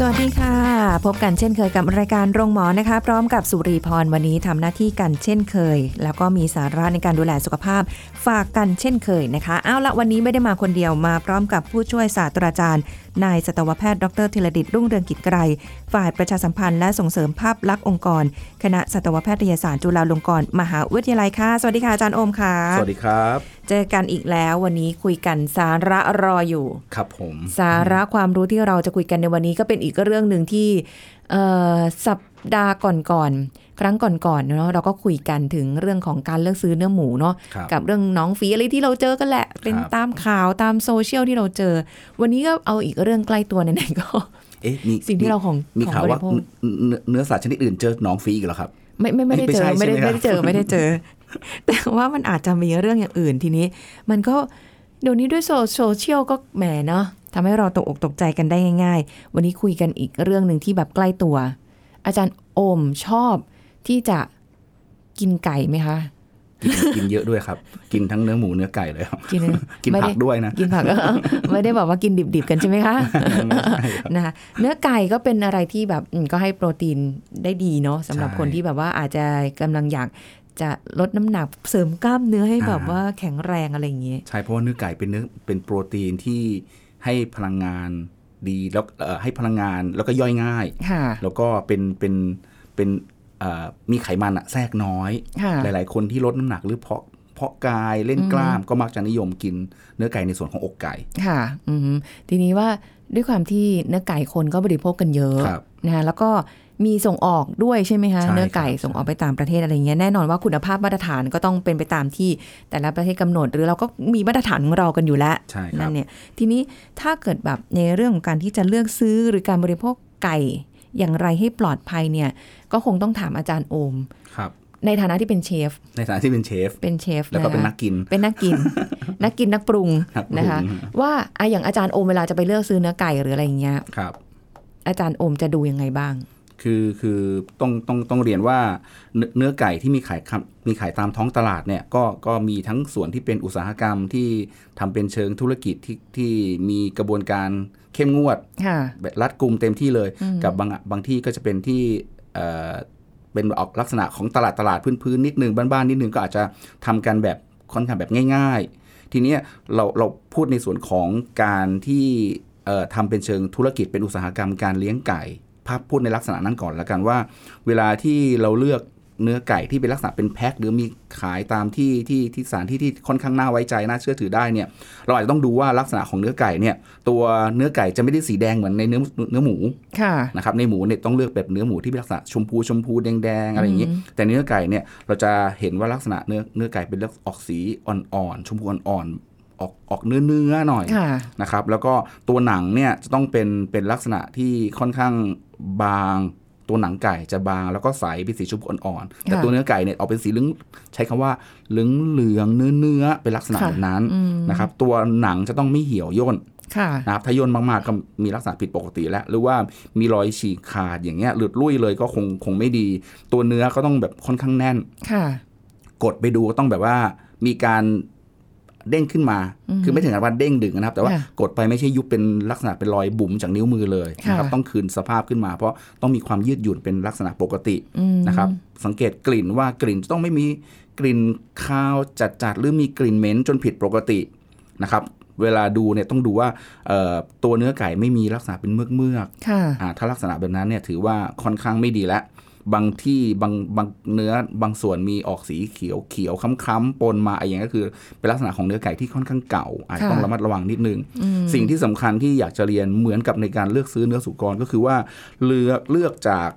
สวัสดีค่ะ พบกันเช่นเคยกับรายการโรงหมอนะคะ พร้อมกับสุรีพรวันนี้ทำหน้าที่กันเช่นเคย แล้วก็มีสาระในการดูแลสุขภาพ ฝากกันเช่นเคยนะคะ เอาละวันนี้ไม่ได้มาคนเดียวมาพร้อมกับผู้ช่วยศาสตราจารย์ นายสัตวแพทย์ดรธีรดิตรุ่งเรืองกิจไกร ฝ่ายประชาสัมพันธ์และส่งเสริมภาพลักษณ์องค์กร คณะสัตวแพทยศาสตร์จุฬาลงกรณ์มหาวิทยาลัยค่ะ สวัสดีค่ะอาจารย์โอมค่ะ สวัสดีครับ เจอกันอีกแล้ววันนี้คุยกันสาระรออยู่ ครับผม สาระความรู้ที่เราจะคุยกันในวันนี้ก็เป็นอีกเรื่องหนึ่งที่เอ่อสัป ดาห์ก่อนๆ ครั้งก่อนๆ เนาะเราก็คุยกันถึงเรื่องของการเลือกซื้อเนื้อหมูเนาะครับกับเรื่องน้องฝีอะไรที่เราเจอกันแหละ เป็นครับตามข่าวตามโซเชียลที่เราเจอ วันนี้ก็เอาอีกเรื่องใกล้ตัวไหนๆก็ เอ๊ะมีสิ่งที่เราของมีของข่าวว่าบริโภคเนื้อเนื้อสัตว์ชนิดอื่นเจอหนองฟรีอีกเหรอครับ ไม่ไม่ไม่ได้ไม่เจใช่อไม่ได้ใช่ไหมครับไม่ได้เจอไม่ได้เจอ แต่ว่ามันอาจจะมีเรื่องอย่างอื่นทีนี้ มันก็เดี๋ยวนี้ด้วยโซโซเชียลก็แหมเนาะทำให้เราตกอกตกใจกันได้ง่าย ๆ วันนี้คุยกันอีกเรื่องหนึ่งที่แบบใกล้ตัว อาจารย์โอมชอบที่จะกินไก่ไหมคะกินกินเยอะด้วยครับ กินทั้งเนื้อหมูเนื้อไก่เลยครับ กินกินไม่ผัได้กด้วยนะ กินผักไม่ได้บอกว่ากินดิบๆกันใช่ไหมคะนะคะเนื้อไก่ก็เป็นอะไรที่แบบอืมก็ให้โปรตีนได้ดีเนาะสำหรับใช่คนที่แบบว่าอาจจะกำลังอยากจะลดน้ำหนักเสริมกล้ามเนื้อให้แบบอ่าว่าแข็งแรงอะไรอย่างเงี้ยใช่เพราะว่าเนื้อไก่เป็นเนื้อเป็นโปรตีนที่ให้พลังงาน ดีแล้วเอ่อให้พลังงานแล้วก็ย่อยง่ายค่ะแล้วก็เป็นเป็นเป็นเอ่อมีไขมันอะแทรกน้อยค่ะหลาย ๆ คนที่ลดน้ำหนักหรือเพาะเพาะกายเล่นกล้ามก็มักจะนิยมกินเนื้อไก่ในส่วนของอกไก่ค่ะอืมทีนี้ว่าด้วยความที่เนื้อไก่คนก็บริโภคกันเยอะครับนะคะแล้วก็ มีส่งออกด้วยใช่ไหมคะใช่เนื้อไก่ครับส่งออกไปต่างประเทศอะไรเงี้ยแน่นอนว่าคุณภาพมาตรฐานก็ต้องเป็นไปตามที่แต่ละประเทศกำหนด หรือเราก็มีมาตรฐานของเรากันอยู่แล้วใช่คนั่รับนเนี่ยทีนี้ถ้าเกิดแบบในเรื่องของการที่จะเลือกซื้อหรือการบริโภคไก่อย่างไรให้ปลอดภัยเนี่ย ก็คงต้องถามอาจารย์โอมครับในฐานะที่เป็นเชฟ ในฐานะที่เป็นเชฟ เป็นเชฟ แล้วก็เป็นะนักกิน เป็นนักกิน นักกินนักปรุงนักปรุงนะคะ ว่าอะอย่างอาจารย์โอมเวลาจะไปเลือกซื้อเนื้อไก่หรืออะไรอย่างเงี้ย ครับ อาจารย์โอมจะดูยังไงบ้าง คือคือต้องต้องต้องเรียนว่าเนื้อเนื้อไก่ที่มีขายครับมีขายตามท้องตลาดเนี่ยก็ก็มีทั้งส่วนที่เป็นอุตสาหกรรมที่ทำเป็นเชิงธุรกิจที่ที่มีกระบวนการเข้มงวดค่ะแบบรัดกุมเต็มที่เลยอืมกับบางบางที่ก็จะเป็นที่เอ่อเป็นออกลักษณะของตลาดตลาดพื้นๆนิดนึงบ้านๆนิดนึงก็อาจจะทำกันแบบค่อนข้างแบบง่าย ๆ ทีเนี้ยเราเราพูดในส่วนของการที่เอ่อทำเป็นเชิงธุรกิจเป็นอุตสาหกรรมการเลี้ยงไก่ ภาพพูดในลักษณะนั้นก่อนแล้วกันว่า เวลาที่เราเลือกเนื้อไก่ที่เป็นลักษณะเป็นแพ็คหรือมีขายตามที่ที่ที่สถานที่ที่ค่อนข้างน่าไว้ใจน่าเชื่อถือได้เนี่ยเราอาจจะต้องดูว่าลักษณะของเนื้อไก่เนี่ยตัวเนื้อไก่จะไม่ได้สีแดงเหมือนในเนื้อเนื้อหมูค่ะนะครับในหมูเนี่ยต้องเลือกแบบเนื้อหมูที่เป็นลักษณะชมพูชมพูแดงๆอะไรอย่างนี้ แต่เนื้อไก่เนี่ยเราจะเห็นว่าลักษณะเนื้อเนื้อไก่เป็นลักษณะออกสีอ่อนๆชมพูอ่อนๆออกออกเนื้อเนื้อๆหน่อยค่ะนะครับแล้วก็ตัวหนังเนี่ยจะต้องเป็นเป็นลักษณะที่ค่อนข้าง บางตัวหนังไก่จะบางแล้วก็ใสเป็นสีชมพูอ่อนๆแต่ค่ะตัวเนื้อไก่เนี่ยออกเป็นสีเหลืองใช้คำว่าเหลืองเหลืองเนื้อเนื้อๆเป็นลักษณะค่ะแบบนั้นอืมนะครับ ตัวหนังจะต้องไม่เหี่ยวย่นค่ะนะครับถ้าย่นมากๆก็มีลักษณะผิดปกติแล้ว หรือว่ามีรอยฉีกขาดอย่างเงี้ยหลุดลุ่ยเลยก็คงคงไม่ดี ตัวเนื้อก็ต้องแบบค่อนข้างแน่นค่ะกดไปดูก็ต้องแบบว่ามีการ เด้งขึ้นมา คือไม่ถึงกับว่าเด้งดึงนะครับ แต่ว่าค่ะกดไปไม่ใช่ยุบเป็นลักษณะเป็นรอยบุ๋มจากนิ้วมือเลยนะครับค่ะต้องคืนสภาพขึ้นมา เพราะต้องมีความยืดหยุ่นเป็นลักษณะปกติอืมนะครับสังเกตกลิ่นว่ากลิ่นต้องไม่มีกลิ่นคาวจัดๆหรือมีกลิ่นเหม็นจนผิดปกตินะครับเวลาดูเนี่ยต้องดูว่าเอ่อตัวเนื้อไก่ไม่มีลักษณะเป็นเมือกเมือกๆค่ะอ่าถ้าลักษณะแบบนั้นเนี่ยถือว่าค่อนข้างไม่ดีแล้ว บางที่บางบางเนื้อบางส่วนมีออกสีเขียวเขียวค้ำๆปนมาอะไรอย่างนี้ยก็คือ เป็นลักษณะของเนื้อไก่ที่ค่อนข้างเก่า อาจจะค่ะต้องระมัดระวังนิดนึง สิ่งที่สำคัญที่อยากจะเรียนเหมือนกับในการเลือกซื้อเนื้อสุกรก็คือว่าเลือกเลือกจาก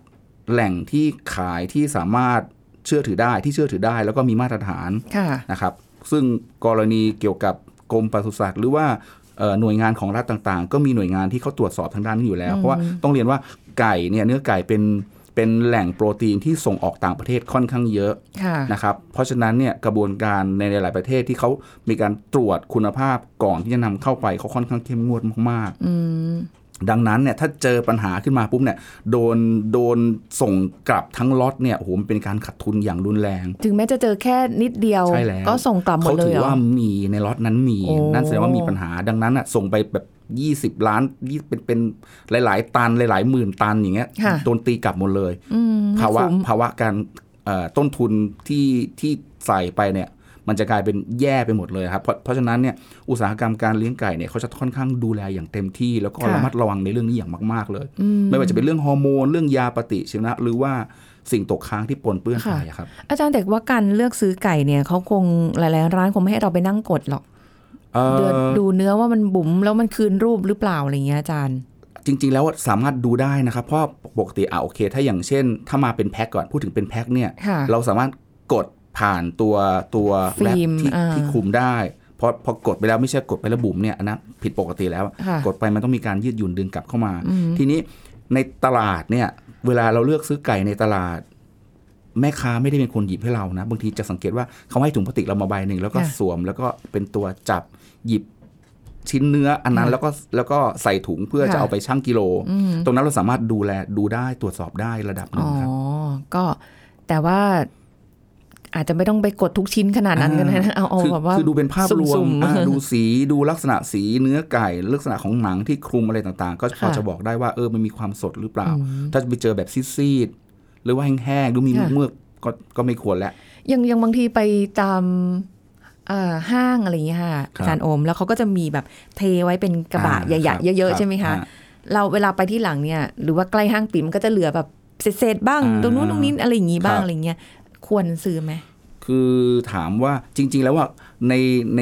แหล่งที่ขายที่สามารถเชื่อถือได้ที่เชื่อถือได้ แล้วก็มีมาตรฐานค่ะนะครับ ซึ่งกรณีเกี่ยวกับกรมปศุสัตว์หรือว่าเอ่อหน่วยงานของรัฐต่างๆ ก็มีหน่วยงานที่เขาตรวจสอบทางด้านนี้อยู่แล้ว เพราะว่าต้องเรียนว่าไก่เนี่ยเนื้อไก่เป็น เป็นแหล่งโปรตีนที่ส่งออกต่างประเทศค่อนข้างเยอะค่ะนะครับ เพราะฉะนั้นเนี่ยกระบวนการในหลาย ๆประเทศที่เขามีการตรวจคุณภาพก่อนที่จะนำเข้าไปเขาค่อนข้างเข้มงวดมากๆอืม ดังนั้นเนี่ยถ้าเจอปัญหาขึ้นมาปุ๊บเนี่ยโดนโดนส่งกลับทั้งล็อตเนี่ยโอ้โหมันเป็นการขาดทุนอย่างรุนแรง ถึงแม้จะเจอแค่นิดเดียวใช่แล้วก็ส่งกลับหมเขาดเลถืยอเหรอว่ามีในล็อตนั้นมีโอ้นั่นแสดงว่ามีปัญหาดังนั้นอะส่งไปแบบ 20 ล้านยี่เป็นเป็นหลาย ๆ ตันหลาย ๆ หมื่นตันอย่างเงี้ยค่ะโดนตีกลับหมดเลยอืมไม่ภาวะคุ้มภาวะการเอ่อต้นทุนที่ที่ใส่ไปเนี่ย มันจะกลายเป็นแย่ไปหมดเลยครับเพราะเพราะฉะนั้นเนี่ยอุตสาหกรรมการเลี้ยงไก่เนี่ยเขาจะค่อนข้างดูแลอย่างเต็มที่ แล้วก็ค่ะระมัดระวังในเรื่องนี้อย่างมาก ๆ เลยอืมไม่ว่าจะเป็นเรื่องฮอร์โมนเรื่องยาปฏิชีวนะ หรือว่าสิ่งตกค้างที่ปนเปื้อนค่ะไปอะครับ อาจารย์แต่ว่าการเลือกซื้อไก่เนี่ยเขาคงหลายๆร้านคงไม่ให้เราไปนั่งกดหรอกเอ่อเดือดูเนื้อว่ามันบุ๋มแล้วมันคืนรูปหรือเปล่าอะไรเงี้ยอาจารย์ จริง ๆ แล้วสามารถดูได้นะครับ เพราะปกติอะโอเค ถ้าอย่างเช่น ถ้ามาเป็นแพ็คก่อนพูดถึงเป็นแพ็คเนี่ยค่ะเราสามารถกด ผ่านตัวตัวฟิแรปล์มที่อ่าที่คลุมได้เพราะพอกดไปแล้วไม่ใช่กดไปแล้วบุ๋มเนี่ยอันนั้นผิดปกติแล้วค่ะกดไปมันต้องมีการยืดหยุ่นดึงกลับเข้ามาอืมทีนี้ในตลาดเนี่ย เวลาเราเลือกซื้อไก่ในตลาด แม่ค้าไม่ได้เป็นคนหยิบให้เรานะ บางทีจะสังเกตว่าเขาให้ถุงพลาสติกเรามาใบหนึ่งแล้วก็ค่ะสวม แล้วก็เป็นตัวจับหยิบชิ้นเนื้ออันนั้นค่ะแล้วก็แล้วก็ใส่ถุงเพื่อค่ะจะเอาไปชั่งกิโลอืมตรงนั้นเราสามารถดูแลดูได้ตรวจสอบได้ระดับหนึ่อ๋งอครับก็แต่ว่า อาจจะไม่ต้องไปกดทุกชิ้นขนาดนั้นกันนะเอาเอาคือแบบว่าคือดูเป็นภาพรวมสุ่มๆอ่าดูสีดูลักษณะสีเนื้อไก่ ลักษณะของหนังที่คลุมอะไรต่างๆ ก็พอค่ะจะบอกได้ว่าเออมันมีความสดหรือเปล่าอืมถ้าไปเจอแบบซีดๆหรือว่าแห้งๆดูมีค่ะเมือกๆก็ก็ไม่ควรแล้วยังยังบางทีไปตามเอ่อห้างอะไรอย่างเงี้ยค่ะครับอาจารย์โอมแล้วเขาก็จะมีแบบเทไว้เป็นกระบะอ่าใหญ่ครับๆเยอะรับๆใช่ไหมคะอ่าเราเวลาไปที่หลังเนี่ย หรือว่าใกล้ห้างปิ่มมันก็จะเหลือแบบเศษๆบ้างอ่าตรงนู้นตรงนี้อะไรอย่างงี้บ้างครับอะไรเงี้ย ควรซื้อไหม คือถามว่าจริง ๆ แล้วว่าในใน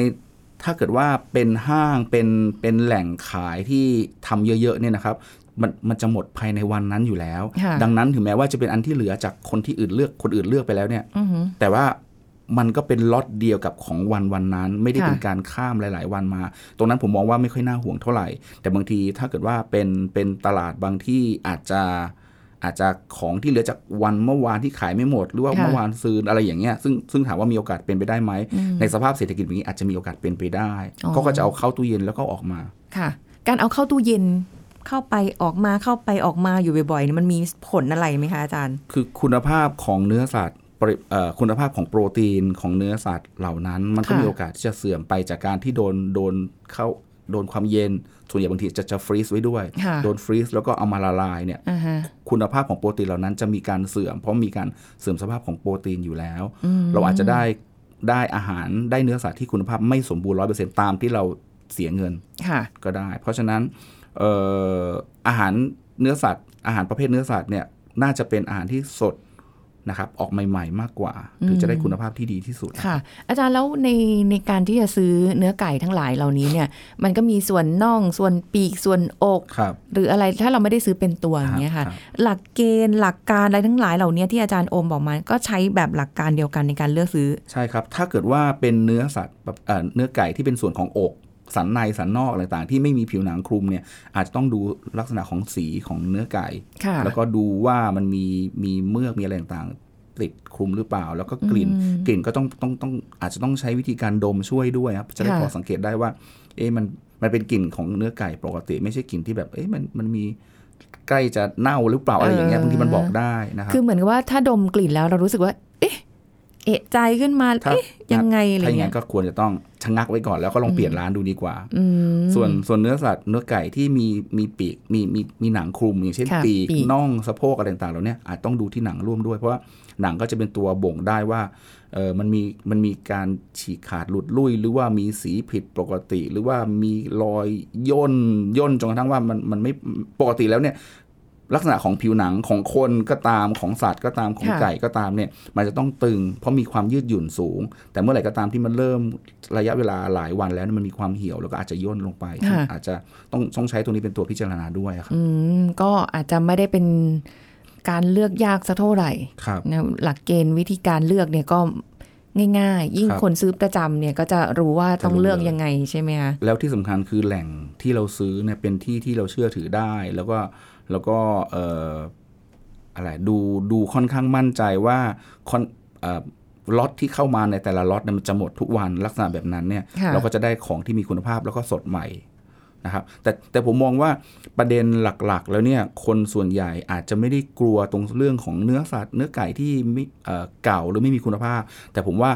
ถ้าเกิดว่าเป็นห้างเป็นเป็นแหล่งขายที่ทำเยอะๆเนี่ยนะครับมันมันจะหมดภายในวันนั้นอยู่แล้วค่ะดังนั้นถึงแม้ว่าจะเป็นอันที่เหลือจากคนที่อื่นเลือกคนอื่นเลือกไปแล้วเนี่ยอือหือแต่ว่ามันก็เป็นล็อตเดียวกับของวันวันนั้น ไม่ได้ค่ะเป็นการข้ามหลาย ๆ วันมา ตรงนั้นผมมองว่าไม่ค่อยน่าห่วงเท่าไหร่ แต่บางทีถ้าเกิดว่าเป็นเป็นตลาดบางที่อาจจะ อาจจะของที่เหลือจากวันเมื่อวานที่ขายไม่หมด หรือว่าค่ะเมื่อวานซื้ออะไรอย่างเงี้ยซึ่งซึ่งถามว่ามีโอกาสเป็นไปได้ไหมอืมในสภาพเศรษฐกิจแบบนี้อาจจะมีโอกาสเป็นไปได้อ๋อก็ก็จะเอาเข้าตู้เย็นแล้วก็ออกมาค่ะ การเอาเข้าตู้เย็นเข้าไปออกมาเข้าไปออกมาอยู่บ่อยๆเนี่ยมันมีผลอะไรไหมคะอาจารย์ คือคุณภาพของเนื้อสัตว์ปริเอ่อคุณภาพของโปรตีนของเนื้อสัตว์เหล่านั้น มันก็ค่ะมีโอกาสที่จะเสื่อมไปจากการที่โดนโดนเข้า โดนความเย็น ส่วนใหญ่บางทีจะจะฟรีซไว้ด้วยค่ะโดนฟรีซแล้วก็เอามาละลายเนี่ยอ่าฮะคุณภาพของโปรตีนเหล่านั้นจะมีการเสื่อม เพราะมีการเสื่อมสภาพของโปรตีนอยู่แล้วอืมเราอาจจะได้ได้อาหารได้เนื้อสัตว์ที่คุณภาพไม่สมบูรณ์ร้อยเปอร์เซ็นตามที่เราเสียเงินค่ะก็ได้ เพราะฉะนั้นเอ่ออาหารเนื้อสัตว์ อาหารประเภทเนื้อสัตว์เนี่ยน่าจะเป็นอาหารที่สด นะครับออกใหม่ ๆ มากกว่า ถึงจะได้คุณภาพที่ดีที่สุดค่ะ อาจารย์แล้วในในการที่จะซื้อเนื้อไก่ทั้งหลายเหล่านี้เนี่ย มันก็มีส่วนน่องส่วนปีกส่วนอกครับหรืออะไรถ้าเราไม่ได้ซื้อเป็นตัวอย่างเงี้ยค่ะครับหลักเกณฑ์หลักการอะไรทั้งหลายเหล่านี้ที่อาจารย์โอมบอกมาก็ใช้แบบหลักการเดียวกันในการเลือกซื้อ ใช่ครับ ถ้าเกิดว่าเป็นเนื้อสัตว์แบบเอ่อเนื้อไก่ที่เป็นส่วนของอก สันในสันนอกอะไรต่างๆที่ไม่มีผิวหนังคลุมเนี่ยอาจจะต้องดูลักษณะของสีของเนื้อไก่ค่ะแล้วก็ดูว่ามันมีมีเมือกมีอะไรต่างๆติดคลุมหรือเปล่า แล้วก็กลิ่นอืมกลิ่นก็ต้องต้องต้องอาจจะต้องใช้วิธีการดมช่วยด้วยครับจะได้ค่ะพอสังเกตได้ว่า เอ๊ะมันมันเป็นกลิ่นของเนื้อไก่ปกติ ไม่ใช่กลิ่นที่แบบเอ๊ะมันมันมีใกล้จะเน่าหรือเปล่าอะไรอย่างเงี้ยบางทีมันบอกได้นะครับคือเหมือนกับว่าถ้าดมกลิ่นแล้วเรารู้สึกว่า เอ๊ะ เอะใจขึ้นมาถ้าเอ๊ะยังไงอะไรถ้าอย่างเงี้นั้ยนก็ควรจะต้องชะงักไว้ก่อนแล้วก็ลองเปลี่ยนร้านดูดีกว่าอืมส่วนส่วนเนื้อสัตว์เนื้อไก่ที่มีมีปีกมีมีมีหนังคลุม อย่างเช่นค่ะปีกปีกน่องสะโพกอะไรต่างๆเหล่าเนี้ยอาจต้องดูที่หนังร่วมด้วย เพราะว่าหนังก็จะเป็นตัวบ่งได้ว่าเออมันมีมันมีการฉีกขาดหลุดลุ่ยหรือว่ามีสีผิดปกติ หรือว่ามีรอยย่นย่นจนกระทั่งว่ามันมันไม่ปกติแล้วเนี่ย ลักษณะของผิวหนังของคนก็ตามของสัตว์ก็ตามของค่ะไก่ก็ตามเนี่ยมันจะต้องตึง เพราะมีความยืดหยุ่นสูง แต่เมื่อไหร่ก็ตามที่มันเริ่มระยะเวลาหลายวันแล้วเนี่ยมันมีความเหี่ยวแล้วก็อาจจะย่นลงไปค่ะอาจจะต้องต้องใช้ตัวนี้เป็นตัวพิจารณาด้วยครับอืมก็อาจจะไม่ได้เป็นการเลือกยากสักเท่าไหร่ครับนะหลักเกณฑ์วิธีการเลือกเนี่ยก็ง่ายๆ ยิ่งครับคนซื้อประจำเนี่ยก็จะรู้ว่าต้องจะรู้เลือกเลยยังไงใช่ไหมคะแล้วที่สำคัญคือแหล่งที่เราซื้อเนี่ยเป็นที่ที่เราเชื่อถือได้ แล้วก็ แล้วก็เอ่ออะไรดูดูค่อนข้างมั่นใจว่าคอนเอ่อล็อตที่เข้ามาในแต่ละล็อตเนี่ยมันจะหมดทุกวันลักษณะแบบนั้นเนี่ยค่ะเราก็จะได้ของที่มีคุณภาพแล้วก็สดใหม่นะครับแต่แต่ผมมองว่าประเด็นหลักๆ แล้วเนี่ยคนส่วนใหญ่อาจจะไม่ได้กลัวตรงเรื่องของเนื้อสัตว์เนื้อไก่ที่ไม่เอ่อเก่าหรือไม่มีคุณภาพ แต่ผมว่า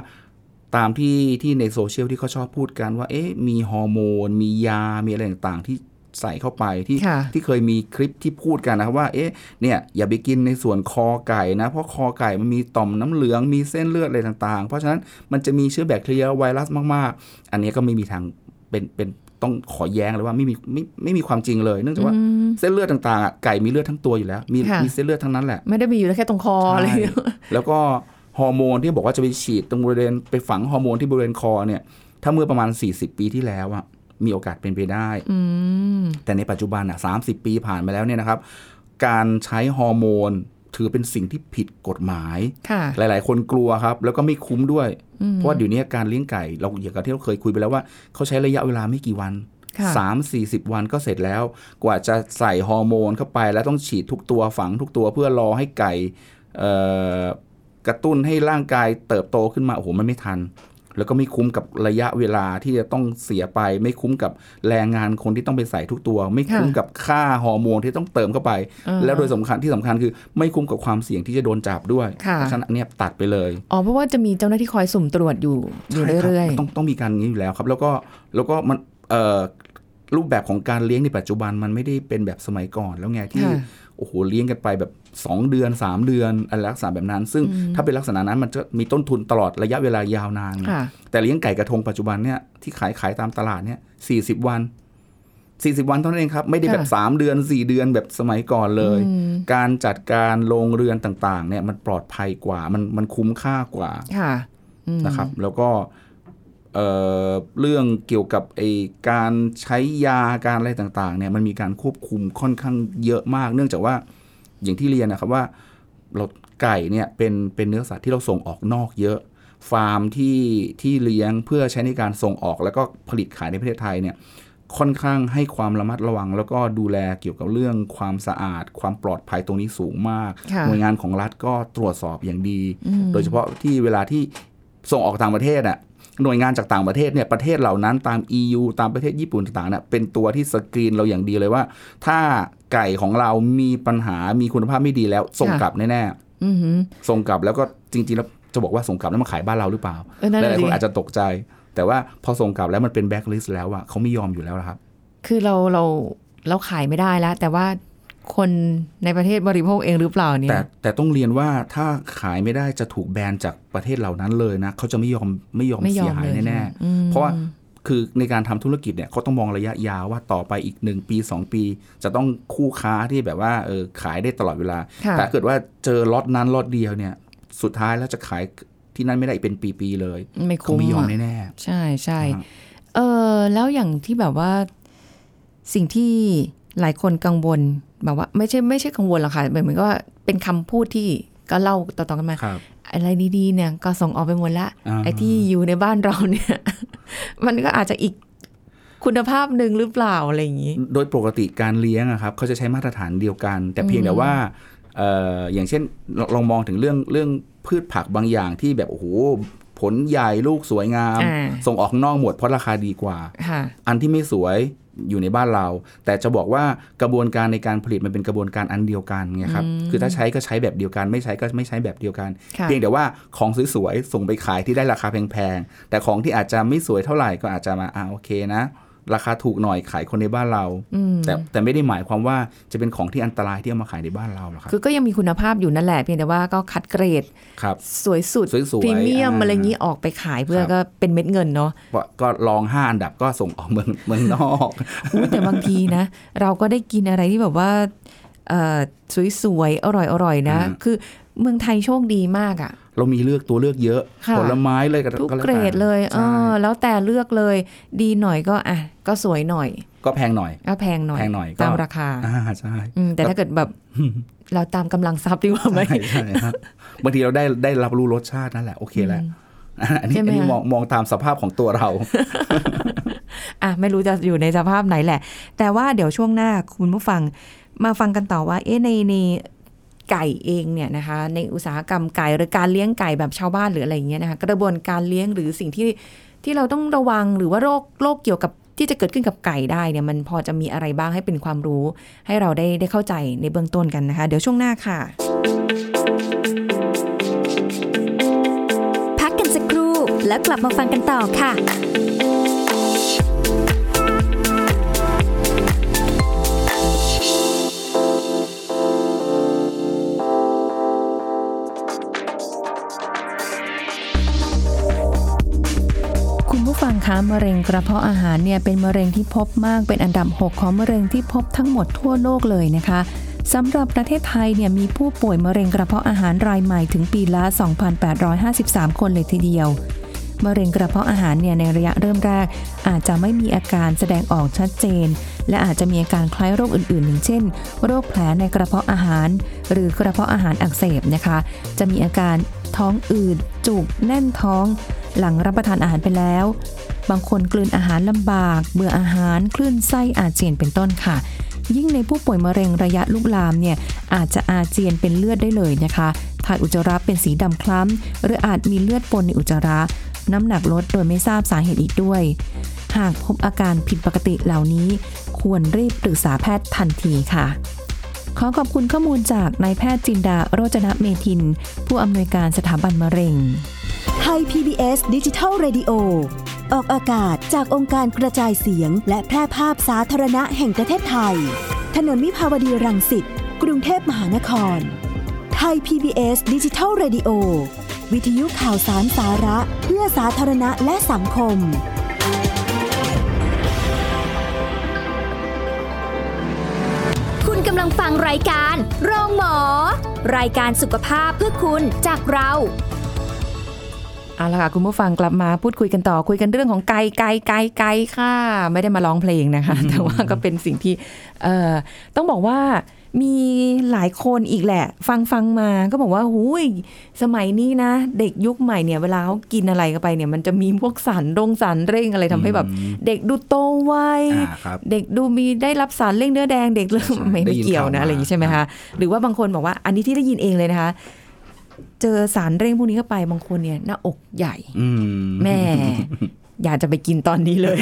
ตามที่ที่ในโซเชียลที่เขาชอบพูดกันว่าเอ๊ะมีฮอร์โมน มียา มีอะไรต่างๆ ที่ ใส่เข้าไปที่ค่ะที่เคยมีคลิปที่พูดกันนะครับว่าเอ๊ะเนี่ยอย่าไปกินในส่วนคอไก่นะ เพราะคอไก่มันมีต่อมน้ำเหลืองมีเส้นเลือดอะไรต่างๆ เพราะฉะนั้นมันจะมีเชื้อแบคทีเรียไวรัสมากๆ อันนี้ก็ไม่มีทางเป็นเป็นต้องขอแย้งเลยว่าไม่มีไม่ไม่มีความจริงเลยเนื่องจากว่าเส้นเลือดต่างๆอะไก่มีเลือดทั้งตัวอยู่แล้ว มีค่ะมีเส้นเลือดทั้งนั้นแหละ ไม่ได้มีอยู่แค่ตรงคออะไรอย่างเงี้ยใช่แล้วก็ฮอร์โมนที่บอกว่าจะไปฉีดตรงบริเวณไปฝังฮอร์โมนที่บริเวณคอเนี่ยถ้าเมื่อประมาณ 40 ปีที่แล้วอะ มีโอกาสเป็นไปได้อืมแต่ในปัจจุบันอะสาปีผ่านมาแล้วเนี่ยนะครับ การใช้ฮอร์โมนถือเป็นสิ่งที่ผิดกฎหมายค่ะหลาย ๆ คนกลัวครับ แล้วก็ไม่คุ้มด้วย เพราะว่าเดี๋ยวนี้การเลี้ยงไก่ เราอย่างกับที่เราเคยคุยไปแล้วว่า เขาใช้ระยะเวลาไม่กี่วันค่ะสามสี่สิบวันก็เสร็จแล้ว กว่าจะใส่ฮอร์โมนเข้าไป แล้วต้องฉีดทุกตัวฝังทุกตัวเพื่อรอให้ไก่เอ่อกระตุ้นให้ร่างกายเติบโตขึ้นมา โอ้โห มันไม่ทัน แล้วก็ไม่คุ้มกับระยะเวลาที่จะต้องเสียไป ไม่คุ้มกับแรงงานคนที่ต้องไปใส่ทุกตัว ไม่คุ้มกับค่าฮอร์โมนที่ต้องเติมเข้าไปอ่าแล้วโดยสำคัญที่สำคัญคือ ไม่คุ้มกับความเสี่ยงที่จะโดนจับด้วยค่ะเพราะฉะนั้นอันเนี้ยตัดไปเลยอ๋อเพราะว่าจะมีเจ้าหน้าที่คอยสุ่มตรวจอยู่อยู่ใช่คบเรื่อยมันต้องต้องมีการอย่างนี้อยู่แล้วครับ แล้วก็แล้วก็มันเอ่อรูปแบบของการเลี้ยงในปัจจุบันมันไม่ได้เป็นแบบสมัยก่อนแล้วไงที่ค่ะ โอ้โหเลี้ยงกันไปแบบ 2 เดือน 3 เดือนอะไรลักษณะแบบนั้น ซึ่งถ้าเป็นลักษณะนั้นมันจะมีต้นทุนตลอดระยะเวลายาวนานๆค่ะแต่เลี้ยงไก่กระทงปัจจุบันเนี่ยที่ขายขายตามตลาดเนี่ยสี่สิบวันสี่สิบวันเท่านั้นเองครับ ไม่ได้แบบค่ะสามเดือนสี่เดือนแบบสมัยก่อนเลยอืมการจัดการโรงเรือนต่างๆ เนี่ยมันปลอดภัยกว่ามันมันคุ้มค่ากว่าค่ะอืมนะครับ แล้วก็ เอ่อเรื่องเกี่ยวกับไอการใช้ยาการอะไรต่างๆเนี่ยมันมีการควบคุมค่อนข้างเยอะมาก เนื่องจากว่าอย่างที่เรียนนะครับว่าเราไก่เนี่ยเป็นเป็นเนื้อสัตว์ที่เราส่งออกนอกเยอะ ฟาร์มที่ที่เลี้ยงเพื่อใช้ในการส่งออกแล้วก็ผลิตขายในประเทศไทยเนี่ยค่อนข้างให้ความระมัดระวัง แล้วก็ดูแลเกี่ยวกับเรื่องความสะอาด ความปลอดภัยตรงนี้สูงมากค่ะหน่วยงานของรัฐก็ตรวจสอบอย่างดี โดยเฉพาะที่เวลาที่ส่งออกต่างประเทศอะ หน่วยงานจากต่างประเทศเนี่ยประเทศเหล่านั้นตาม EU ตามประเทศญี่ปุ่นต่างๆเนี่ยเป็นตัวที่สกรีนเราอย่างดีเลยว่า ถ้าไก่ของเรามีปัญหามีคุณภาพไม่ดีแล้ว ส่งค่ะกลับแน่อือหือๆส่งกลับแล้วก็จริงๆแล้วจะบอกว่าส่งกลับแล้วมาขายบ้านเราหรือเปล่าเออนั่นหแหละลายๆคนดิอาจจะตกใจ แต่ว่าพอส่งกลับแล้วมันเป็นแบ็คลิสต์แล้วอะเขาไม่ยอมอยู่แล้วนะครับ คือเราเราเราขายไม่ได้แล้ว แต่ว่า คนในประเทศบริโภคเองหรือเปล่าเนี่แต่ยแต่ต้องเรียนว่าถ้าขายไม่ได้จะถูกแบนจากประเทศเหล่านั้นเลยนะเขาจะไม่ยอมไม่ยอมไม่ยอมเสียหายเลยแน่อืมๆเพราะว่าคือในการทำธุรกิจเนี่ยเขาต้องมองระยะยาวว่าต่อไปอีกหนึ่งปี 2 ปี จะต้องคู่ค้าที่แบบว่าเออขายได้ตลอดเวลาค่ะแต่ถ้าเกิดว่าเจอล็อตนั้นล็อตเดียวเนี่ยสุดท้ายแล้วจะขายที่นั่นไม่ได้อีกเป็นปีๆเลยไม่เขาคุ้มไม่ยอมอะแน่ใช่ใช่ครับเออแล้วอย่างที่แบบว่าสิ่งที่หลายคนกังวล แบบว่าไม่ใช่ไม่ใช่กังวลหรอกค่ะเหมือนเหมือนกับว่าเป็นคำพูดที่ก็เล่าต่อๆกันมาๆครับอะไรดีๆเนี่ยก็ส่งออกไปหมดละอ่าไอ้ที่อยู่ในบ้านเราเนี่ย มันก็อาจจะอีกคุณภาพหนึ่งหรือเปล่าอะไรอย่างนี้ โดยปกติการเลี้ยงอะครับเขาจะใช้มาตรฐานเดียวกัน แต่เพียงแต่ว่าเอ่ออย่างเช่นลองลองมองถึงเรื่องเรื่องพืชผักบางอย่างที่แบบโอ้โหผลใหญ่ลูกสวยงามอ่าส่งออกข้างนอกหมดเพราะราคาดีกว่าค่ะอันที่ไม่สวย อยู่ในบ้านเรา แต่จะบอกว่ากระบวนการในการผลิตมันเป็นกระบวนการอันเดียวกันไงครับคือถ้าใช้ก็ใช้แบบเดียวกันไม่ใช้ก็ไม่ใช้แบบเดียวกันค่ะเพียงแต่ว่าของสวยๆส่งไปขายที่ได้ราคาแพงๆแต่ของที่อาจจะไม่สวยเท่าไหร่ก็อาจจะมาอ่าโอเคนะ ราคาถูกหน่อยขายคนในบ้านเราอืมแต่แต่ไม่ได้หมายความว่าจะเป็นของที่อันตรายที่เอามาขายในบ้านเราหรอกครับคือก็ยังมีคุณภาพอยู่นั่นแหละเพียงแต่ว่าก็คัดเกรดครับสวยสุดสวยๆพรีเมียมอ่าอะไรอย่างนี้ออกไปขายเพื่อครับก็เป็นเม็ดเงินเนาะก็ก็ลองห้าอันดับก็ส่งออกเมืองเมืองนอกอุ๊ยแต่บางทีนะ เราก็ได้กินอะไรที่แบบว่าเอ่อ สวยๆ อร่อยๆ นะอืมคือเมืองไทยโชคดีมากอะเรามีเลือกตัวเลือกเยอะค่ะผลไม้เลยก็ทุกก็แล้วเกรดเลยเอใช่อแล้วแต่เลือกเลย ดีหน่อยก็อะ ก็สวยหน่อย ก็แพงหน่อยก็แพงหน่อยแพงหน่อยก็ตามราคาอ่าใช่อืมแต่ถ้าเกิดแบบเราตามกำลังทรัพย์ดีกว่าไหมใช่ใช่ครับบางทีเราได้ได้รับรู้รสชาตินั่นแหละโอเคแล้วอันนี้ใช่ไหมอันนี้คะมองมองตามสภาพของตัวเรา อะไม่รู้จะอยู่ในสภาพไหนแหละ แต่ว่าเดี๋ยวช่วงหน้าคุณผู้ฟัง มาฟังกันต่อว่า เอ๊ะในในไก่เองเนี่ยนะคะ ในอุตสาหกรรมไก่หรือการเลี้ยงไก่แบบชาวบ้านหรืออะไรอย่างเงี้ยนะคะ กระบวนการเลี้ยงหรือสิ่งที่ที่เราต้องระวังหรือว่าโรคโรคเกี่ยวกับที่จะเกิดขึ้นกับไก่ได้เนี่ยมันพอจะมีอะไรบ้างให้เป็นความรู้ ให้เราได้ได้เข้าใจในเบื้องต้นกันนะคะ เดี๋ยวช่วงหน้าค่ะ พักกันสักครู่แล้วกลับมาฟังกันต่อค่ะ คุณผู้ฟังคะมะเร็งกระเพาะอาหารเนี่ยเป็นมะเร็งที่พบมากเป็นอันดับ 6 ของมะเร็งที่พบทั้งหมดทั่วโลกเลยนะคะสำหรับประเทศไทยเนี่ยมีผู้ป่วยมะเร็งกระเพาะอาหารรายใหม่ถึงปีละ 2,853 คนเลยทีเดียว มะเร็งกระเพาะอาหารเนี่ยในระยะเริ่มแรก อาจจะไม่มีอาการแสดงออกชัดเจน และอาจจะมีอาการคล้ายโรคอื่นๆอย่างเช่น โรคแผลในกระเพาะอาหาร หรือกระเพาะอาหารอักเสบนะคะ จะมีอาการท้องอืดจุกแน่นท้อง หลังรับประทานอาหารไปแล้ว บางคนกลืนอาหารลำบาก เบื่ออาหารคลื่นไส้อาเจียนเป็นต้นค่ะ ยิ่งในผู้ป่วยมะเร็งระยะลุกลามเนี่ยอาจจะอาเจียนเป็นเลือดได้เลยนะคะถ่ายอุจจาระเป็นสีดำคล้ำ หรืออาจมีเลือดปนในอุจจาระ น้ำหนักลดโดยไม่ทราบสาเหตุอีกด้วย หากพบอาการผิดปกติเหล่านี้ ควรรีบปรึกษาแพทย์ทันทีค่ะขอขอบคุณข้อมูลจากนายแพทย์จินดาโรจนะเมทิน ผู้อำนวยการสถาบันมะเร็ง ไทย PBS ดิจิทัล Radio ออกอากาศจากองค์การกระจายเสียง และแพร่ภาพสาธารณะแห่งประเทศไทย ถนนมิภาวดีรังสิต กรุงเทพมหานคร ไทย PBS ดิจิทัล Radio วิทยุข่าวสารสาระ เพื่อสาธารณะและสังคม คุณกำลังฟังรายการ โรงหมอ รายการสุขภาพเพื่อคุณจากเรา เอาละค่ะคุณผู้ฟังกลับมาพูดคุยกันต่อคุยกันเรื่องของไก่ไก่ไก่ไก่ค่ะ ไม่ได้มาร้องเพลงนะคะ แต่ว่าก็เป็นสิ่งที่เอ่อต้องบอกว่ามีหลายคนอีกแหละ ฟังฟังมาก็บอกว่าหูยสมัยนี้นะ เด็กยุคใหม่เนี่ยเวลาเขากินอะไรกันไปเนี่ย มันจะมีพวกสารรงสารเร่งอะไรทำให้แบบ เด็กดูโตไวอ่าครับเด็กดูมีได้รับสารเร่งเนื้อแดงเด็กเริ่มใช่ไม่ได้ไม่ยินเกี่ยวข่าวนะมาอะไรอย่างนี้ใช่ไหมคะหรือว่าบางคนบอกว่าอันนี้ที่ได้ยินเองเลยนะคะ เจอสารเร่งพวกนี้เข้าไปบางคนเนี่ยหน้าอกใหญ่อืมแม่อยากจะไปกินตอนนี้เลย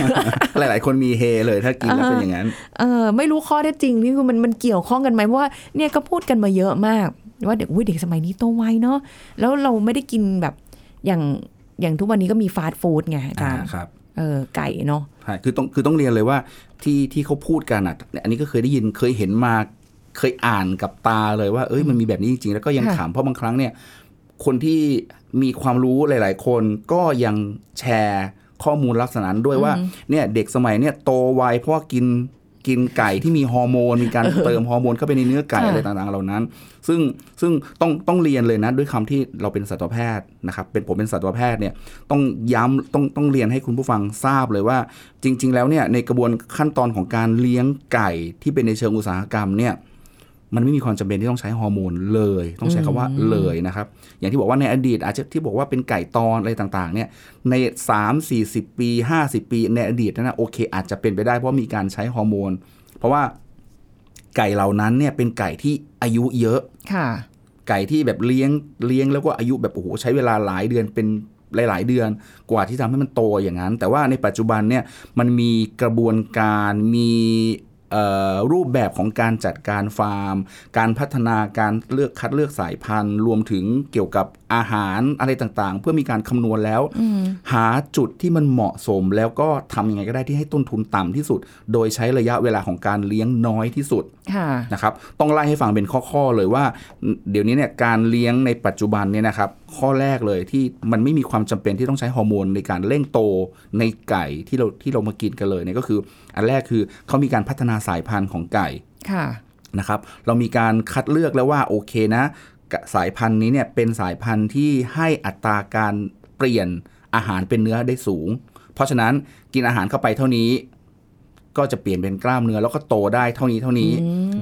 หลาย ๆ คนมีเฮเลยถ้ากินแล้วเป็นอย่างนั้น เออ ไม่รู้ข้อเท็จจริงนี่คือมันมันเกี่ยวข้องกันไหมเพราะว่าเนี่ยก็พูดกันมาเยอะมาก ว่าเด็กอุ้ยเด็กสมัยนี้โตไวเนาะแล้วเราไม่ได้กินแบบอย่างอย่างทุกวันนี้ก็มีฟาสต์ฟู้ดไงอาจาอ่ารย์ครับเออไก่เนาะใช่คือต้องคือต้องเรียนเลยว่าที่ที่เขาพูดกันอะ อันนี้ก็เคยได้ยินเคยเห็นมาเคยอ่านกับตาเลยว่าเอ้ยมันมีแบบนี้จริงๆ แล้วก็ยังค่ะถามเพราะบางครั้งเนี่ย คนที่มีความรู้หลาย ๆ คนก็ยังแชร์ข้อมูลลักษณะนั้นด้วยว่าเนี่ยเด็กสมัยเนี่ยโตไวเพราะว่ากินกินไก่ที่มีฮอร์โมน มีการเติมฮอร์โมนเข้าไปในเนื้อไก่ค่ะอะไรต่างๆเหล่านั้น ซึ่งซึ่งต้องต้องเรียนเลยนะด้วยคำที่เราเป็นสัตวแพทย์นะครับเป็นผมเป็นสัตวแพทย์เนี่ยต้องย้ำต้องต้องเรียนให้คุณผู้ฟังทราบเลยว่า จริง ๆ แล้วเนี่ยในกระบวนขั้นตอนของการเลี้ยงไก่ที่เป็นในเชิงอุตสาหกรรมเนี่ย มันไม่มีความจำเป็นที่ต้องใช้ฮอร์โมนเลย ต้องใช้คำว่าเลยนะครับ อย่างที่บอกว่าในอดีต อาจจะที่บอกว่าเป็นไก่ตอนอะไรต่างๆเนี่ยใน 3 40 ปี 50 ปี ในอดีตนะนะโอเค อาจจะเป็นไปได้เพราะมีการใช้ฮอร์โมน เพราะว่าไก่เหล่านั้นเนี่ยเป็นไก่ที่อายุเยอะค่ะ ไก่ที่แบบเลี้ยงเลี้ยงแล้วก็อายุแบบโอ้โหใช้เวลาหลายเดือนเป็นหลาย ๆ เดือนกว่าที่ทำให้มันโตอย่างนั้น แต่ว่าในปัจจุบันเนี่ยมันมีกระบวนการมีเอ่อ รูปแบบของการจัดการฟาร์ม การพัฒนาการเลือกคัดเลือกสายพันธุ์ รวมถึงเกี่ยวกับอาหารอะไรต่างๆ เพื่อมีการคำนวณแล้ว หาจุดที่มันเหมาะสมแล้วก็ทำยังไงก็ได้ที่ให้ต้นทุนต่ำที่สุด โดยใช้ระยะเวลาของการเลี้ยงน้อยที่สุดค่ะนะครับต้องไล่ให้ฟังเป็นข้อๆเลยว่า เดี๋ยวนี้เนี่ยการเลี้ยงในปัจจุบันเนี่ยนะครับข้อแรกเลยที่มันไม่มีความจำเป็นที่ต้องใช้ฮอร์โมนในการเร่งโตในไก่ที่เราที่เรามากินกันเลยเนี่ยก็คือ อันแรกคือเขามีการพัฒนาสายพันธุ์ของไก่ค่ะนะครับ เรามีการคัดเลือกแล้วว่าโอเคนะกะสายพันธุ์นี้เนี่ยเป็นสายพันธุ์ที่ให้อัตราการเปลี่ยนอาหารเป็นเนื้อได้สูง เพราะฉะนั้นกินอาหารเข้าไปเท่านี้ ก็จะเปลี่ยนเป็นกล้ามเนื้อแล้วก็โตได้เท่านี้เท่านี้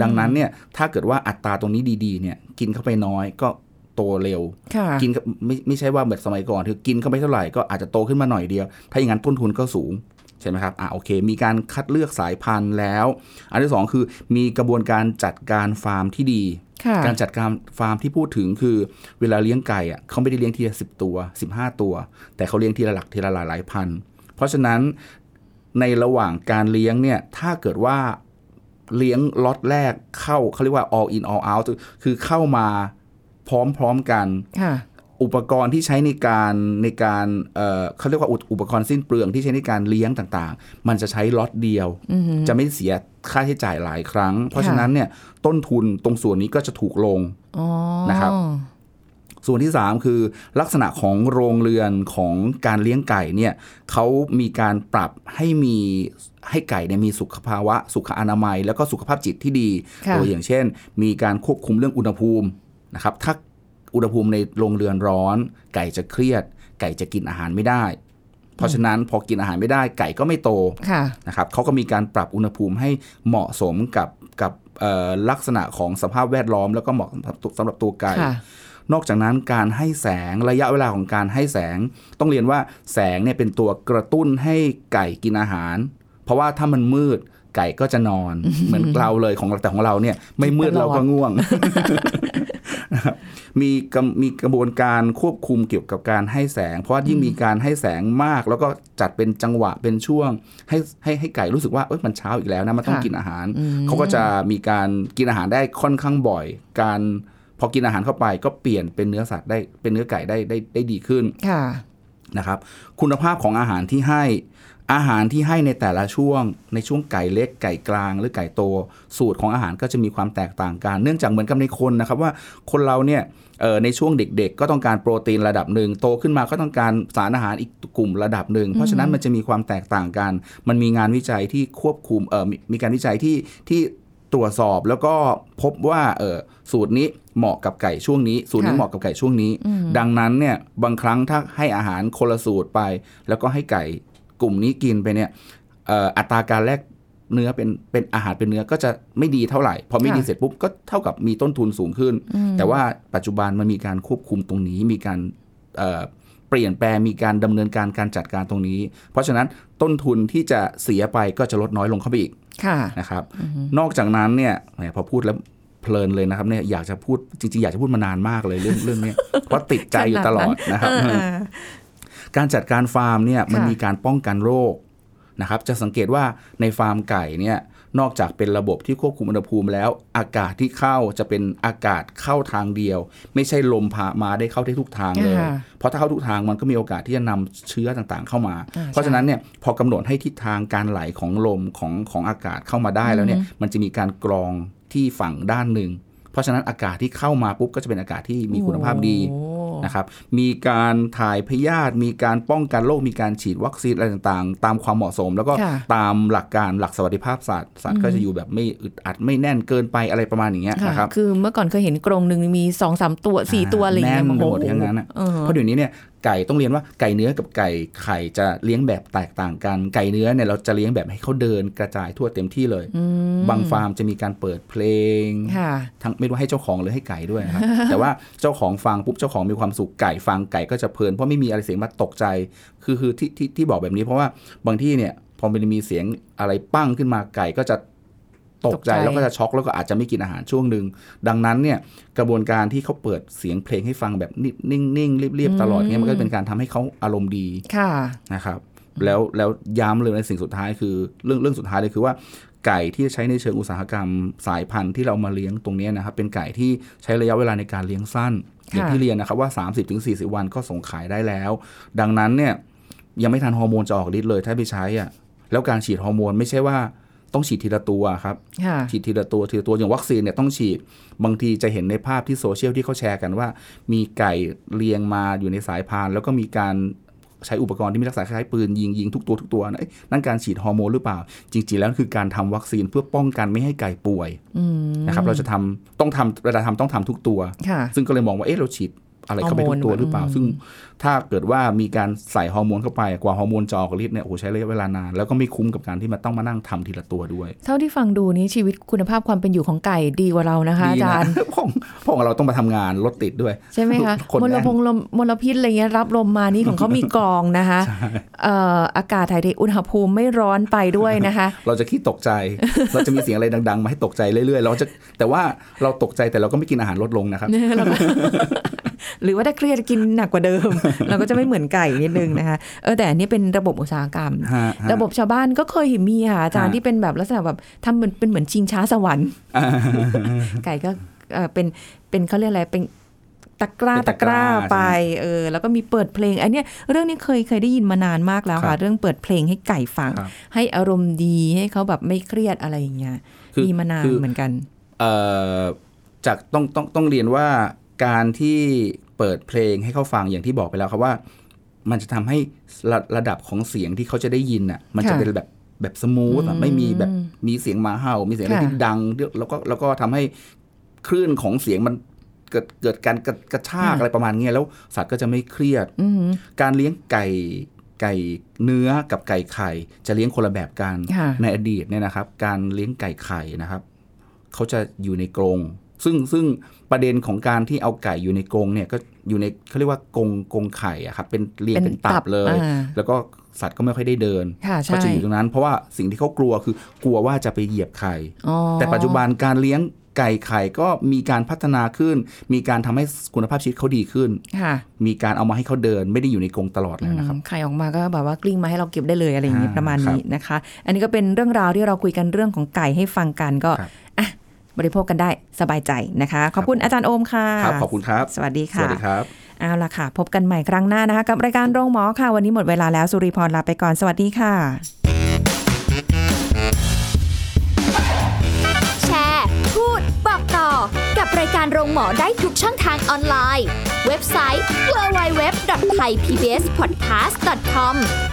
ดังนั้นเนี่ยถ้าเกิดว่าอัตราตรงนี้ดีๆเนี่ยกินเข้าไปน้อยก็โตเร็วค่ะกินก็ไม่ไม่ใช่ว่าแบบสมัยก่อนคือกินเข้าไปเท่าไหร่ก็อาจจะโตขึ้นมาหน่อยเดียว ถ้าอย่างนั้นต้นทุนก็สูง ใช่ไหมครับอ่าโอเค มีการคัดเลือกสายพันธุ์แล้ว อันที่สองคือมีกระบวนการจัดการฟาร์มที่ดีค่ะการจัดการฟาร์มที่พูดถึงคือเวลาเลี้ยงไก่อะเขาไม่ได้เลี้ยงทีละสิบตัว 15 ตัว แต่เขาเลี้ยงทีละหลักทีละหลายหลายพัน เพราะฉะนั้นในระหว่างการเลี้ยงเนี่ยถ้าเกิดว่าเลี้ยงล็อตแรกเข้าเขาเรียกว่า all in all out คือเข้ามาพร้อมๆกันค่ะ อุปกรณ์ที่ใช้ในการในการเอ่อเขาเรียกว่าอุปอุปกรณ์สิ้นเปลืองที่ใช้ในการเลี้ยงต่างๆ มันจะใช้ล็อตเดียว จะไม่เสียค่าใช้จ่ายหลายครั้ง เพราะฉะนั้นเนี่ยต้นทุนตรงส่วนนี้ก็จะถูกลงอ๋อนะครับส่วนที่ 3 คือลักษณะของโรงเรือนของการเลี้ยงไก่เนี่ยเขามีการปรับให้มีให้ไก่เนี่ยมีสุขภาวะ สุขอนามัย แล้วก็สุขภาพจิตที่ดีค่ะตัวอย่างเช่น มีการควบคุมเรื่องอุณหภูมินะครับถ้า อุณหภูมิในโรงเรือนร้อน ไก่จะเครียด ไก่จะกินอาหารไม่ได้ เพราะฉะนั้นพอกินอาหารไม่ได้ ไก่ก็ไม่โตค่ะนะครับเขาก็มีการปรับอุณหภูมิให้เหมาะสมกับกับเอ่อลักษณะของสภาพแวดล้อม แล้วก็เหมาะสำหรับตัวไก่ค่ะนอกจากนั้นการให้แสงระยะเวลาของการให้แสง ต้องเรียนว่าแสงเนี่ยเป็นตัวกระตุ้นให้ไก่กินอาหาร เพราะว่าถ้ามันมืด ไก่ก็จะนอนเหมือนเราเลยของเราแต่ของเราเนี่ย ไม่มืดตลอดเราก็ง่วงนะครับมีกำมีกระบวนการควบคุมเกี่ยวกับการให้แสง เพราะว่ายิ่งมีการให้แสงมาก แล้วก็จัดเป็นจังหวะเป็นช่วง ให้ให้ให้ไก่รู้สึกว่าเอ้ยมันเช้าอีกแล้วนะมันต้องค่ะกินอาหาร เขาก็จะมีการกินอาหารได้ค่อนข้างบ่อย การพอกินอาหารเข้าไปก็เปลี่ยนเป็นเนื้อสัตว์ได้เป็นเนื้อไก่ได้ได้ได้ดีขึ้นค่ะนะครับ คุณภาพของอาหารที่ให้ อาหารที่ให้ในแต่ละช่วง ในช่วงไก่เล็กไก่กลาง หรือไก่โต สูตรของอาหารก็จะมีความแตกต่างกัน เนื่องจากเหมือนกับในคนนะครับว่าคนเราเนี่ยเอ่อในช่วงเด็กๆ ก็ต้องการโปรตีนระดับหนึ่งโตขึ้นมาก็ต้องการสารอาหารอีกกลุ่มระดับหนึ่งเพราะฉะนั้นมันจะมีความแตกต่างกัน มันมีงานวิจัยที่ควบคุมเอ่อมีมีการวิจัยที่ที่ตรวจสอบแล้วก็พบว่าเออสูตรนี้เหมาะกับไก่ช่วงนี้ สูตรนี้ค่ะเหมาะกับไก่ช่วงนี้ ดังนั้นเนี่ยบางครั้งถ้าให้อาหารคนละสูตรไป แล้วก็ให้ไก่ กลุ่มนี้กินไปเนี่ยเอ่ออัตราการแลกเนื้อเป็นเป็นอาหารเป็นเนื้อก็จะไม่ดีเท่าไหร่ พอไม่ค่ะดีเสร็จปุ๊บก็เท่ากับมีต้นทุนสูงขึ้น แต่ว่าปัจจุบันมันมีการควบคุมตรงนี้มีการเอ่อเปลี่ยนแปลงมีการดำเนินการการจัดการตรงนี้ เพราะฉะนั้นต้นทุนที่จะเสียไปก็จะลดน้อยลงเข้าไปอีกค่ะนะครับ นอกจากนั้นเนี่ยแหมพอพูดแล้วเพลินเลยนะครับเนี่ยอยากจะพูดจริงๆ อยากจะพูดมานานมากเลยเรื่องเรื่องเนี้ยเพราะติดใจอยู่ตลอดนะครับเออ การจัดการฟาร์มเนี่ยมันค่ะมีการป้องกันโรคนะครับจะสังเกตว่าในฟาร์มไก่เนี่ยนอกจากเป็นระบบที่ควบคุมอุณหภูมิแล้ว อากาศที่เข้าจะเป็นอากาศเข้าทางเดียว ไม่ใช่ลมพามาได้เข้าได้ทุกทางเลยค่ะเพราะถ้าเข้าทุกทางมันก็มีโอกาสที่จะนำเชื้อต่างๆเข้ามาอ่าเพราะฉะนั้นเนี่ยพอกำหนดให้ทิศทางการไหลของลมของของอากาศเข้ามาได้แล้วเนี่ยมันจะมีการกรองที่ฝั่งด้านหนึ่งเพราะฉะนั้นอากาศที่เข้ามาปุ๊บก็จะเป็นอากาศที่มีคุณภาพดีโอ้ นะครับ มีการถ่ายพยาธิมีการป้องกันโรคมีการฉีดวัคซีนอะไรต่างๆ ตามความเหมาะสม แล้วก็ค่ะตามหลักการหลักสวัสดิภาพสัตว์สัตว์ก็จะอยู่แบบไม่อึดอัดไม่แน่นเกินไปอะไรประมาณอย่างเงี้ยค่ะนะครับคือเมื่อก่อนเคยเห็นกรงหนึ่งมีสองสามตัวสี่ตัวอะไรอย่างเงี้ยแน่นไปหมดโอ้โอย่างนั้นอะเออเพราะเดี๋ยวนี้เนี่ย ไก่ต้องเรียนว่าไก่เนื้อกับไก่ไข่จะเลี้ยงแบบแตกต่างกัน ไก่เนื้อเนี่ยเราจะเลี้ยงแบบให้เขาเดินกระจายทั่วเต็มที่เลย บางฟาร์มจะมีการเปิดเพลงค่ะทั้งไม่รู้ให้เจ้าของหรือให้ไก่ด้วยนะครับแต่ว่าเจ้าของฟังปุ๊บเจ้าของมีความสุขไก่ฟังไก่ก็จะเพลินเพราะไม่มีอะไรเสียงมาตกใจ คือคือที่ที่ที่บอกแบบนี้เพราะว่าบางที่เนี่ยพอมันมีเสียงอะไรปั้งขึ้นมาไก่ก็จะ ตกใจตกใจแล้วก็จะช็อกแล้วก็อาจจะไม่กินอาหารช่วงหนึ่งดังนั้นเนี่ยกระบวนการที่เขาเปิดเสียงเพลงให้ฟังแบบนิ่งๆเรียบๆตลอดเนี่ยมันก็เป็นการทำให้เขาอารมณ์ดีค่ะนะครับ แล้วแล้วย้ำเลยในสิ่งสุดท้ายคือเรื่องเรื่องสุดท้ายเลยคือว่าไก่ที่ใช้ในเชิงอุตสาหกรรมสายพันธุ์ที่เรามาเลี้ยงตรงเนี้ยนะครับ เป็นไก่ที่ใช้ระยะเวลาในการเลี้ยงสั้น อย่างที่เรียนนะครับว่า 30-40 วันก็ส่งขายได้แล้ว ดังนั้นเนี่ยยังไม่ทันฮอร์โมนจะออกฤทธิ์เลยถ้าไปใช้อะแล้วการฉีดฮอร์โมนไม่ใช่ว่า ต้องฉีดทีละตัวครับค่ะฉีดทีละตัวทีละตัวอย่างวัคซีนเนี่ยต้องฉีด บางทีจะเห็นในภาพที่โซเชียลที่เขาแชร์กันว่า มีไก่เรียงมาอยู่ในสายพาน แล้วก็มีการใช้อุปกรณ์ที่มีลักษณะคล้ายปืนยิงยิงทุกตัวทุกตัวนะเอ๊ะนั่นการฉีดฮอร์โมนหรือเปล่า จริง ๆ แล้วคือการทำวัคซีนเพื่อป้องกันไม่ให้ไก่ป่วยนะครับ เราจะทำต้องทำเวลาทำต้องทำทุกตัวค่ะซึ่งก็เลยมองว่าเอ๊ะเราฉีดอะไรเข้าไปฮอร์โมทุนกตัวหรือเปล่าอืมซึ่ง ถ้าเกิดว่ามีการใส่ฮอร์โมนเข้าไปกว่าฮอร์โมนจะออกฤทธิ์เนี่ยโอ้โหใช้ระยะเวลานาน แล้วก็ไม่คุ้มกับการที่มันต้องมานั่งทำทีละตัวด้วย เท่าที่ฟังดูนี้ชีวิตคุณภาพความเป็นอยู่ของไก่ดีกว่าเรานะคะอาดีจารย์เพราะเพราะเราต้องมาทำงานรถติดด้วย ใช่ไหมคะคนมลแน่นพงลมมลพิษอะไรเงี้ยรับลมมานี่ของเขามีกรองนะคะเอ่ออากาศถ่ายเทอุณหภูมิไม่ร้อนไปด้วยนะคะ เราจะขี้ตกใจเราจะมีเสียงอะไรดัง ๆ มาให้ตกใจเรื่อยๆเราจะแต่ว่าเราตกใจแต่เราก็ไม่กินอาหารลดลงนะครับเราก็หรือว่าถ้าเครียดกินหนักกว่าเดิมเราก็จะไม่เหมือนไก่นิดนึงนะคะเออแต่อันนี้เป็นระบบอุตสาหกรรมฮะฮะระบบชาวบ้านก็เคยเห็นมีค่ะอาจารย์ฮะที่เป็นแบบลักษณะแบบทำเหมือนเป็นเหมือนชิงช้าสวรรค์ไก่ก็เออเป็นเป็นเขาเรียกอะไรเป็นตะกร้าเป็นตะตะกกร้าร้าไปเออแล้วก็มีเปิดเพลงอันเนี้ยเรื่องนี้เคยเคยได้ยินมานานมากแล้วครัค่ะบเรื่องเปิดเพลงให้ไก่ฟังครับให้อารมณ์ดีให้เขาแบบไม่เครียดอะไรอย่างเงี้ยคือมีมานานคือเหมือนกัน เอ่อจากต้องต้องต้องเรียนว่าการที่ เปิดเพลงให้เขาฟังอย่างที่บอกไปแล้วครับว่า มันจะทำให้ระระดับของเสียงที่เขาจะได้ยินอะ มันจะค่ะเป็นแบบแบบ smooth อะไม่มีแบบมีเสียงหมาเห่า มีเสียงอะไรค่ะที่ดัง แล้วก็แล้วก็ทำให้คลื่นของเสียงมันเกิดเกิดการกระกระชากอะไรประมาณเนี้ยแล้วสัตว์ก็จะไม่เครียดอือหือการเลี้ยงไก่ไก่เนื้อกับไก่ไข่ จะเลี้ยงคนละแบบกันค่ะในอดีตเนี่ยนะครับ การเลี้ยงไก่ไข่นะครับเขาจะอยู่ในกรง ซึ่งซึ่งประเด็นของการที่เอาไก่อยู่ในกรงเนี่ยก็อยู่ในเขาเรียกว่ากรงกรงไข่อะครับเป็นเรียงเป็นเป็นตัตับบเลยอ่าแล้วก็สัตว์ก็ไม่ค่อยได้เดินค่ะใช่ก็จะอยู่ตรงนั้น เพราะว่าสิ่งที่เขากลัวคือกลัวว่าจะไปเหยียบไข่อ๋อแต่ปัจจุบันการเลี้ยงไก่ไข่ก็มีการพัฒนาขึ้น มีการทำให้คุณภาพชีวิตเขาดีขึ้นค่ะมีการเอามาให้เขาเดิน ไม่ได้อยู่ในกรงตลอดแล้วนะครับอืมไข่ออกมาก็แบบว่ากลิ้งมาให้เราเก็บได้เลยอะไรอย่างนี้อ่าประมาณนี้ครับนะคะ อันนี้ก็เป็นเรื่องราวที่เราคุยกันเรื่องของไก่ให้ฟังกันก็ครับอะ บริโภคกันได้สบายใจนะคะ ขอบคุณอาจารย์โอมค่ะครับขอบคุณครับ สวัสดีสค่ะวัสดีครับเอาล่ะค่ะ พบกันใหม่ครั้งหน้านะคะ กับรายการโรงหมอค่ะ วันนี้หมดเวลาแล้วสุริพรลาไปก่อนสวัสดีค่ะ แชร์ พูด บอกต่อกับรายการโรงหมอได้ทุกช่องทางออนไลน์ เว็บไซต์ www.thaipbspodcast.com แอป